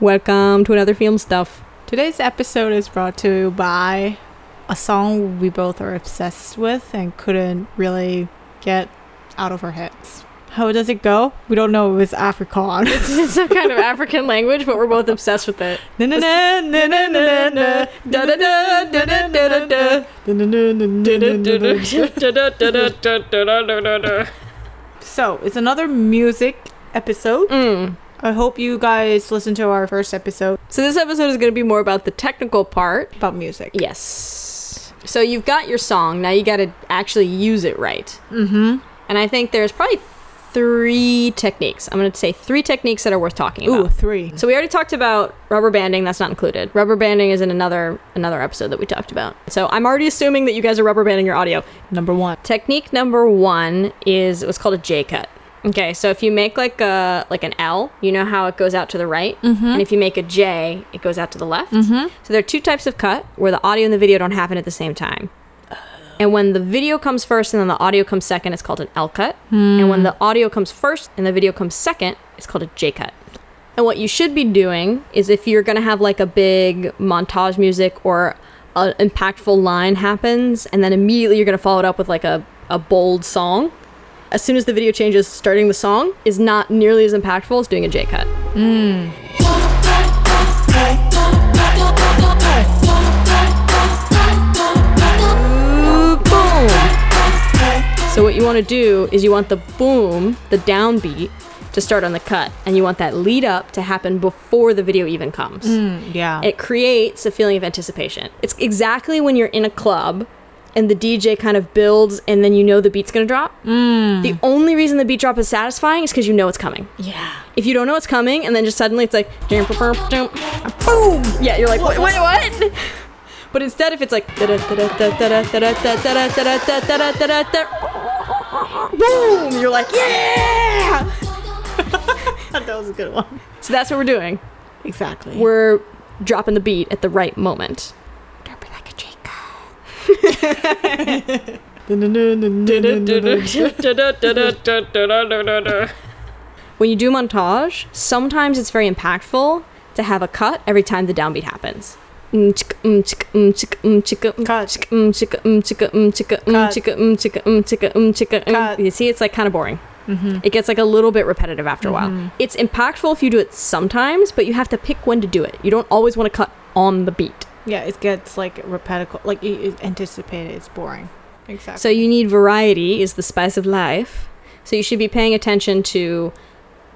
Welcome to another film stuff. Today's episode is brought to you by a song we both are obsessed with and couldn't really get out of our heads. How does it go? We don't know. It was Afrikaans. it's, some kind of African language, but we're both obsessed with it. so it's another music episode. I hope you guys listened to our first episode So this episode is going to be more about the technical part. about music. Yes. So you've got your song. Now you got to actually use it right. Mm-hmm. And I think there's probably three techniques. I'm going to say three techniques that are worth talking about. Ooh, three. So we already talked about rubber banding. That's not included. Rubber banding is in another another episode that we talked about. So I'm already assuming that you guys are rubber banding your audio. Number one. Technique number one is what's called a J cut. Okay, so if you make like a like an L, you know how it goes out to the right, mm-hmm. and if you make a J, it goes out to the left. Mm-hmm. So there are two types of cut where the audio and the video don't happen at the same time. And when the video comes first and then the audio comes second, it's called an L cut. And when hmm. the audio comes first and the video comes second, it's called a J cut. And what you should be doing is if you're going to have like a big montage music or an impactful line happens, and then immediately you're going to follow it up with like a, a bold song, as soon as the video changes, starting the song is not nearly as impactful as doing a J cut. boom. So what you want to do is you want the boom, the downbeat, to start on the cut, and you want that lead up to happen before the video even comes. Mm, yeah. It creates a feeling of anticipation. It's exactly when you're in a club and the DJ kind of builds, and then you know the beat's gonna drop. The only reason the beat drop is satisfying is because you know it's coming. yeah. If you don't know it's coming, and then just suddenly it's like boom, yeah, you're like wait, wait, what? But instead, if it's like boom, you're like yeah. that was a good one. So that's what we're doing. Exactly. We're dropping the beat at the right moment. Derpy like a Jacob. When you do montage, sometimes it's very impactful to have a cut every time the downbeat happens. Mm, mm, mm, mm, mm, Cut. mm, mm, mm, mm, mm, mm, mm, mm. You see, it's like kind of boring. It gets like a little bit repetitive after a while. It's impactful if you do it sometimes, but you have to pick when to do it. You don't always want to cut on the beat. Yeah, it gets like repetitive. Like you you anticipate it. It's boring. Exactly. So you need variety is the spice of life. So you should be paying attention to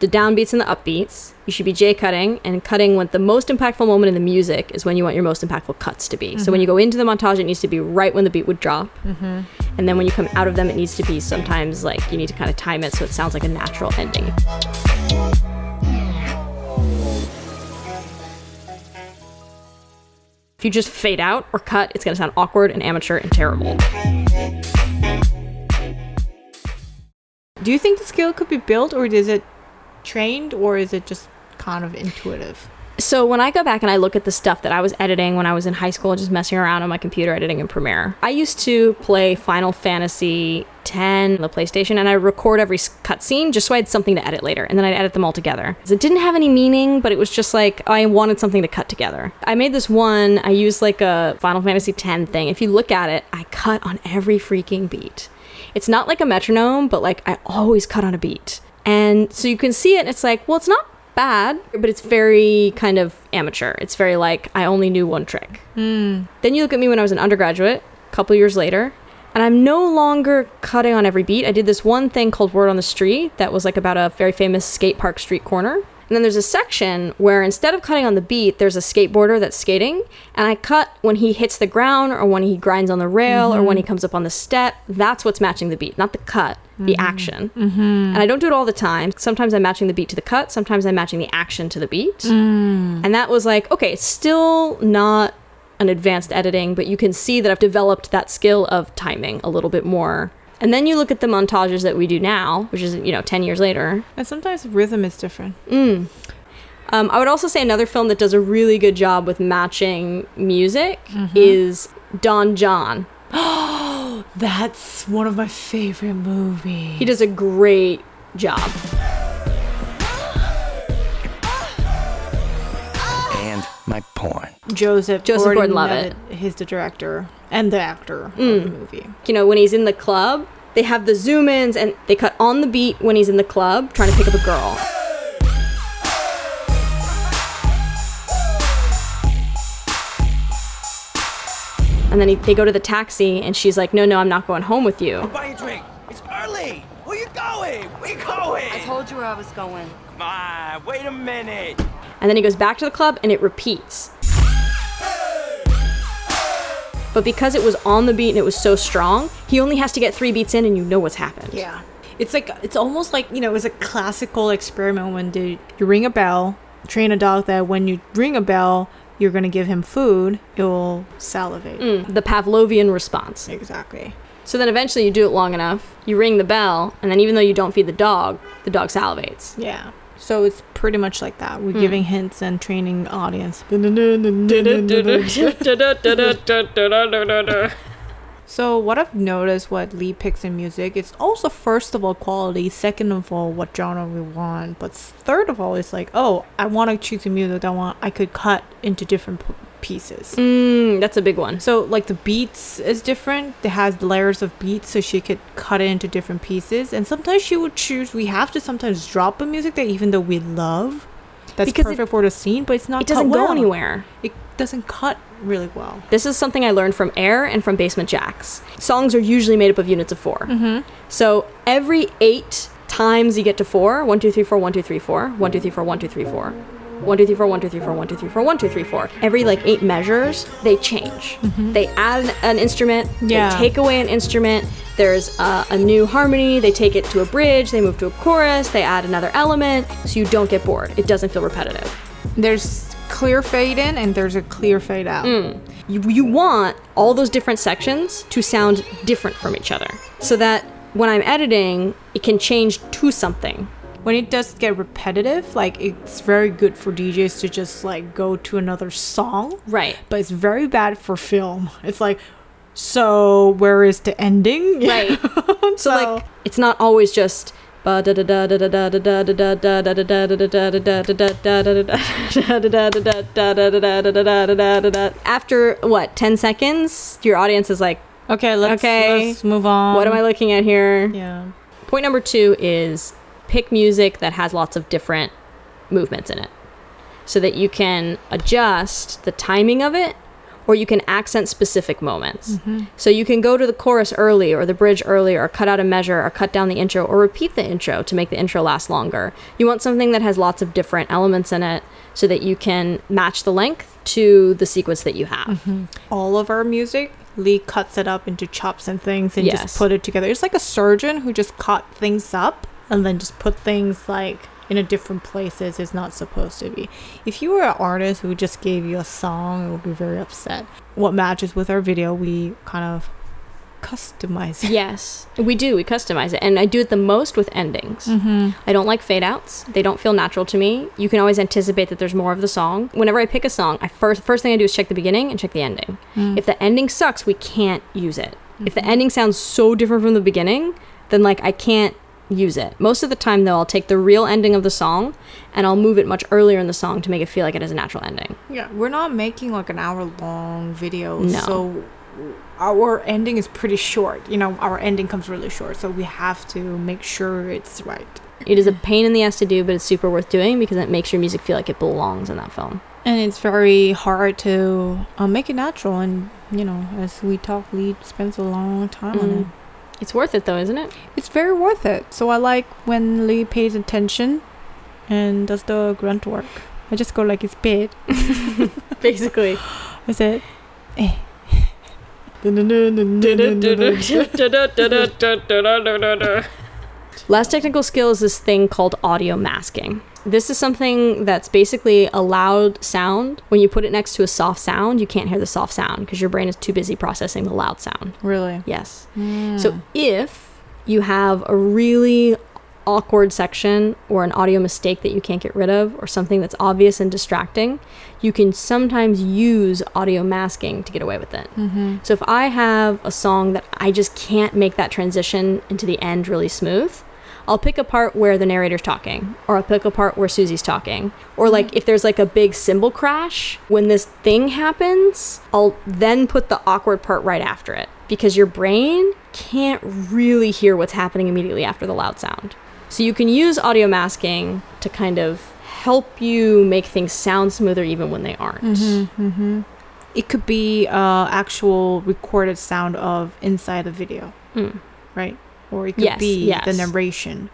the downbeats and the upbeats. You should be J cutting and cutting when the most impactful moment in the music is when you want your most impactful cuts to be. So when mm-hmm. you go into the montage, it needs to be right when the beat would drop. Mm-hmm. And then when you come out of them, it needs to be sometimes like you need to kind of time it so it sounds like a natural ending. If you just fade out or cut, it's going to sound awkward and amateur and terrible. do you think the skill could be built, or is it trained, or is it just kind of intuitive? So when I go back and I look at the stuff that I was editing when I was in high school, just messing around on my computer editing in Premiere, I used to play Final Fantasy X on the PlayStation, and I record every cutscene just so I had something to edit later, and then I'd edit them all together. It didn't have any meaning, but it was just like I wanted something to cut together. I made this one. I used like a Final Fantasy X thing. If you look at it, I cut on every freaking beat. It's not like a metronome, but like I always cut on a beat. And so you can see it, and it's like, well, it's not bad, but it's very kind of amateur. It's very like I only knew one trick. Hmm. Then you look at me when I was an undergraduate, a couple years later, and I'm no longer cutting on every beat. I did this one thing called Word on the Street that was like about a very famous skate park street corner. And then there's a section where instead of cutting on the beat, there's a skateboarder that's skating, and I cut when he hits the ground or when he grinds on the rail or when he mm-hmm. comes up on the step. That's what's matching the beat, not the cut, the mm-hmm. action. Mm-hmm. And I don't do it all the time. Sometimes I'm matching the beat to the cut, sometimes I'm matching the action to the beat. Mm. And that was like, okay, still not an advanced editing, but you can see that I've developed that skill of timing a little bit more. And then you look at the montages that we do now, which is, you know, 10 years later. And sometimes rhythm is different. Um, I would also say another film that does a really good job with matching music is Don Jon. Oh, that's one of my favorite movies. He does a great job. And my porn. Joseph, Joseph Gordon-Levitt. He's the director and the actor of the mm. movie. You know, when he's in the club, they have the zoom ins and they cut on the beat when he's in the club trying to pick up a girl. And then he, they go to the taxi, and she's like, No, no, I'm not going home with you. Buy a drink. It's early. Where you going? Where you going? I told you where I was going. Come on, wait a minute. And then he goes back to the club, and it repeats. But because it was on the beat and it was so strong, he only has to get three beats in, and you know what's happened. Yeah. It's like it's almost like you know it's a classical experiment when you ring a bell, train a dog that when you ring a bell, you're gonna give him food, it will salivate. Mm, the Pavlovian response. Exactly. So then eventually you do it long enough, you ring the bell, and then even though you don't feed the dog, the dog salivates. Yeah. So it's pretty much like that. We're Hmm. giving hints and training audience. So what I've noticed what Leigh picks in music, it's also first of all quality, second of all what genre we want, but third of all it's like, oh, I want to choose a music that I want I could cut into different p- pieces. Mm, that's a big one. So like the beats is different. It has layers of beats, so she could cut it into different pieces. And sometimes she would choose. We have to sometimes drop a music that even though we love, that's Because it- perfect for the scene, but it's not. It doesn't cut go anywhere. It doesn't cut really well. This is something I learned from Air and from Basement Jaxx. Songs are usually made up of units of 4 Mm-hmm. So every eight times you get to four, one, two, three, four, one, two, three, four, one, two, three, four, one, two, three, four. One, two, three, four, one, two, three, four, one, two, three, four, one, two, three, four. Every like eight measures, they change. They add an, instrument, Yeah. they take away an instrument. There's uh, a new harmony. They take it to a bridge. They move to a chorus. They add another element, so you don't get bored. It doesn't feel repetitive. There's clear fade in and there's a clear fade out. you, you want all those different sections to sound different from each other so that when I'm editing, it can change to something. When it does get repetitive, like it's very good for DJs to just like go to another song. Right. But it's very bad for film. It's like, so where is the ending? Right. So like it's not always just after what 10 seconds your audience is like okay, let's, Okay. let's move on. what am i looking at here Yeah. Point number two is pick music that has lots of different movements in it so that you can adjust the timing of it or you can accent specific moments. Mm-hmm. So you can go to the chorus early or the bridge early or cut out a measure or cut down the intro or repeat the intro to make the intro last longer. You want something that has lots of different elements in it so that you can match the length to the sequence that you have. Mm-hmm. all of our music, Leigh cuts it up into chops and things and Yes. just put it together. It's like a surgeon who just cut things up and then just put things like in a different places it's not supposed to be. If you were an artist who just gave you a song, it would be very upset. What matches with our video, we kind of customize it. Yes, we do. We customize it. And I do it the most with endings. Mm-hmm. I don't like fade outs. They don't feel natural to me. You can always anticipate that there's more of the song. Whenever I pick a song, I first first thing I do is check the beginning and check the ending. If the ending sucks, we can't use it. If the ending sounds so different from the beginning, then like I can't use it. Most of the time though, I'll take the real ending of the song and I'll move it much earlier in the song to make it feel like it has a natural ending. Yeah, we're not making like an hour long video, No. so our ending is pretty short. You know, our ending comes really short, so we have to make sure it's right. It is a pain in the ass to do, but it's super worth doing because it makes your music feel like it belongs in that film. And it's very hard to uh, make it natural. And, you know, as we talk, Leigh spends a long time on it. It's worth it though, isn't it? It's very worth it. So I like when Leigh pays attention and does the grunt work. I just go like it's bit. Basically. Is it? Eh. Last technical skill is this thing called audio masking. This is something that's basically a loud sound. When you put it next to a soft sound, you can't hear the soft sound because your brain is too busy processing the loud sound. Really? Yes. So if you have a really awkward section or an audio mistake that you can't get rid of or something that's obvious and distracting, you can sometimes use audio masking to get away with it. Mm-hmm. So if I have a song that I just can't make that transition into the end really smooth, I'll pick a part where the narrator's talking, or I'll pick a part where Soo Zee's talking, or like if there's like a big cymbal crash, when this thing happens, I'll then put the awkward part right after it because your brain can't really hear what's happening immediately after the loud sound. So you can use audio masking to kind of help you make things sound smoother even when they aren't. It could be uh, actual recorded sound of inside the video, Mm. right? Or it could Yes, be yes. the narration.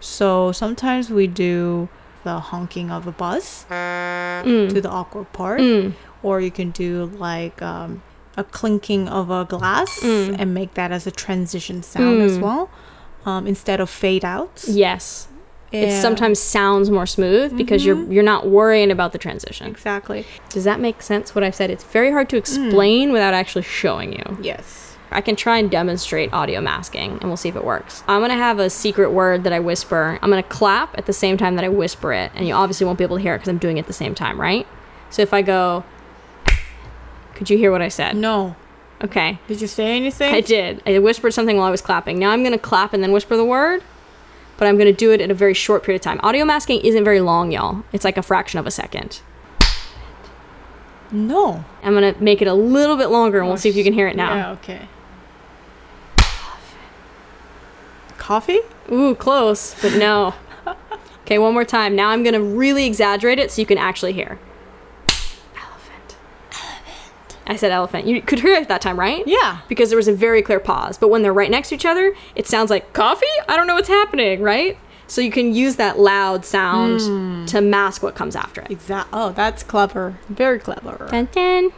So sometimes we do the honking of a bus to the awkward part, Mm. or you can do like um, a clinking of a glass Mm. and make that as a transition sound as well, um, instead of fade outs. Yes. It sometimes sounds more smooth because you're you're not worrying about the transition. exactly Does that make sense what I've said? It's very hard to explain without actually showing you. yes. I can try and demonstrate audio masking and we'll see if it works. I'm going to have a secret word that I whisper. I'm going to clap at the same time that I whisper it and you obviously won't be able to hear it because I'm doing it at the same time, right? So if I go Could you hear what I said? No. Okay. Did you say anything? I did. I whispered something while I was clapping. Now I'm going to clap and then whisper the word, but I'm going to do it in a very short period of time. Audio masking isn't very long, y'all. It's like a fraction of a second. No. I'm going to make it a little bit longer and we'll oh, see if you can hear it now. Yeah. Okay. Coffee? Ooh, close, but no. okay, one more time. Now I'm going to really exaggerate it so you can actually hear. Elephant. Elephant. I said elephant. You could hear it that time, right? Yeah. because there was a very clear pause. But when they're right next to each other, it sounds like coffee? I don't know what's happening, right? So you can use that loud sound hmm. to mask what comes after it. Exact. Oh, that's clever. Very clever. Dun, dun.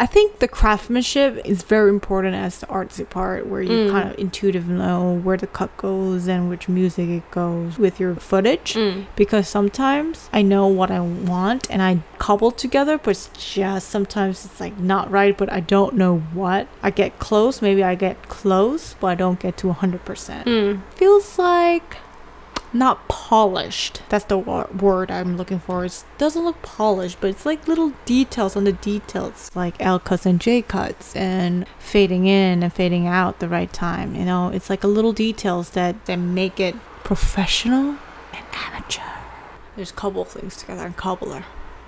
I think the craftsmanship is very important as the artsy part, where you mm. kind of intuitive know where the cut goes and which music it goes with your footage. Mm. Because sometimes I know what I want and I cobble together, but it's just sometimes it's like not right, but I don't know what. I get close, maybe I get close, but I don't get to 100%. Mm. Feels like not polished. That's the wo- word I'm looking for. It doesn't look polished, but it's like little details on the details, like L cuts and J cuts, and fading in and fading out the right time. You know, it's like a little details that that make it professional and amateur. There's cobble things together and cobbler.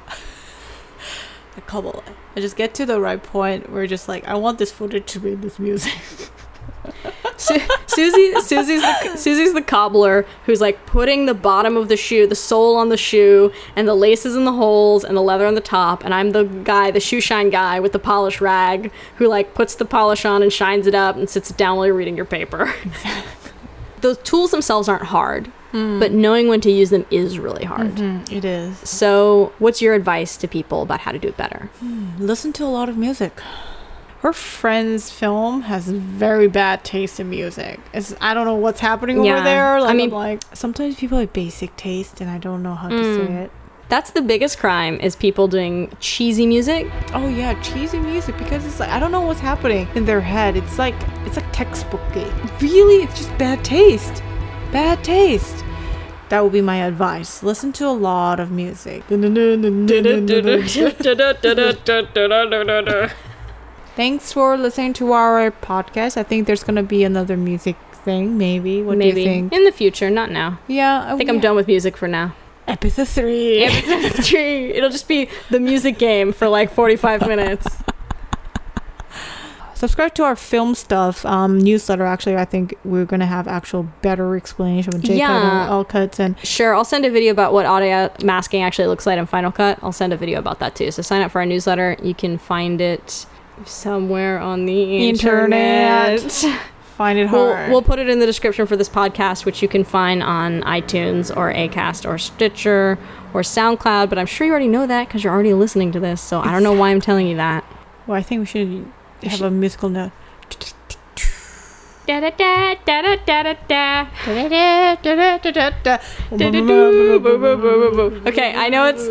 I cobble. I just get to the right point where just like I want this footage to be in this music. Su- Soo Zee, Susie's the, Soo Zee's the cobbler who's like putting the bottom of the shoe, the sole on the shoe, and the laces in the holes, and the leather on the top. And I'm the guy, the shoe shine guy with the polish rag, who like puts the polish on and shines it up and sits it down while you're reading your paper. the tools themselves aren't hard, hmm. but knowing when to use them is really hard. Mm-hmm. it is. So, what's your advice to people about how to do it better? Hmm. listen to a lot of music. Her friend's film has very bad taste in music. It's, I don't know what's happening over there. I Like, I mean- mean, like sometimes people have basic taste, and I don't know how to Mm. say it. That's the biggest crime is people doing cheesy music. Oh yeah, cheesy music because it's like I don't know what's happening in their head. It's like it's like textbooky. Really, it's just bad taste. Bad taste. That would be my advice. Listen to a lot of music. Thanks for listening to our podcast. I think there's gonna be another music thing, maybe. What Maybe do you think? in the future, not now. Yeah, I think I'm done with music for now. Episode three. Episode Three. It'll just be the music game for like 45 minutes. Subscribe to our film stuff um, newsletter. Actually, I think we're gonna have actual better explanation with J cut and L cuts and Sure, I'll send a video about what audio masking actually looks like in Final Cut. I'll send a video about that too. So sign up for our newsletter. You can find it somewhere on the Internet. internet. find it We'll, hard. we'll put it in the description for this podcast, which you can find on iTunes or Acast or Stitcher or SoundCloud. But I'm sure you already know that because you're already listening to this. So I don't know why I'm telling you that. well, I think we should have a musical note. Da da da da da da da da. Okay, I know it's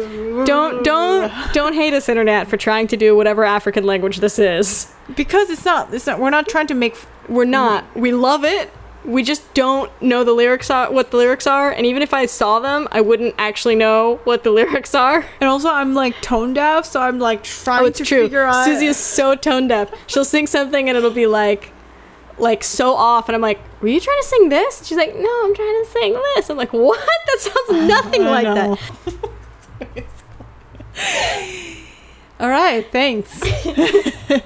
don't don't don't hate us internet for trying to do whatever African language this is. because it's not. It's not. We're not trying to make. We're not. We love it. we just don't know the lyrics are what the lyrics are, and even if I saw them, I wouldn't actually know what the lyrics are. And also, I'm like tone deaf, so I'm like trying Oh, it's to true. figure out. Soo Zee is so tone deaf. She'll sing something and it'll be like, like so off, and I'm like, "Were you trying to sing this?" She's like, "No, I'm trying to sing this." I'm like, "What? That sounds nothing like know. that." All right, thanks.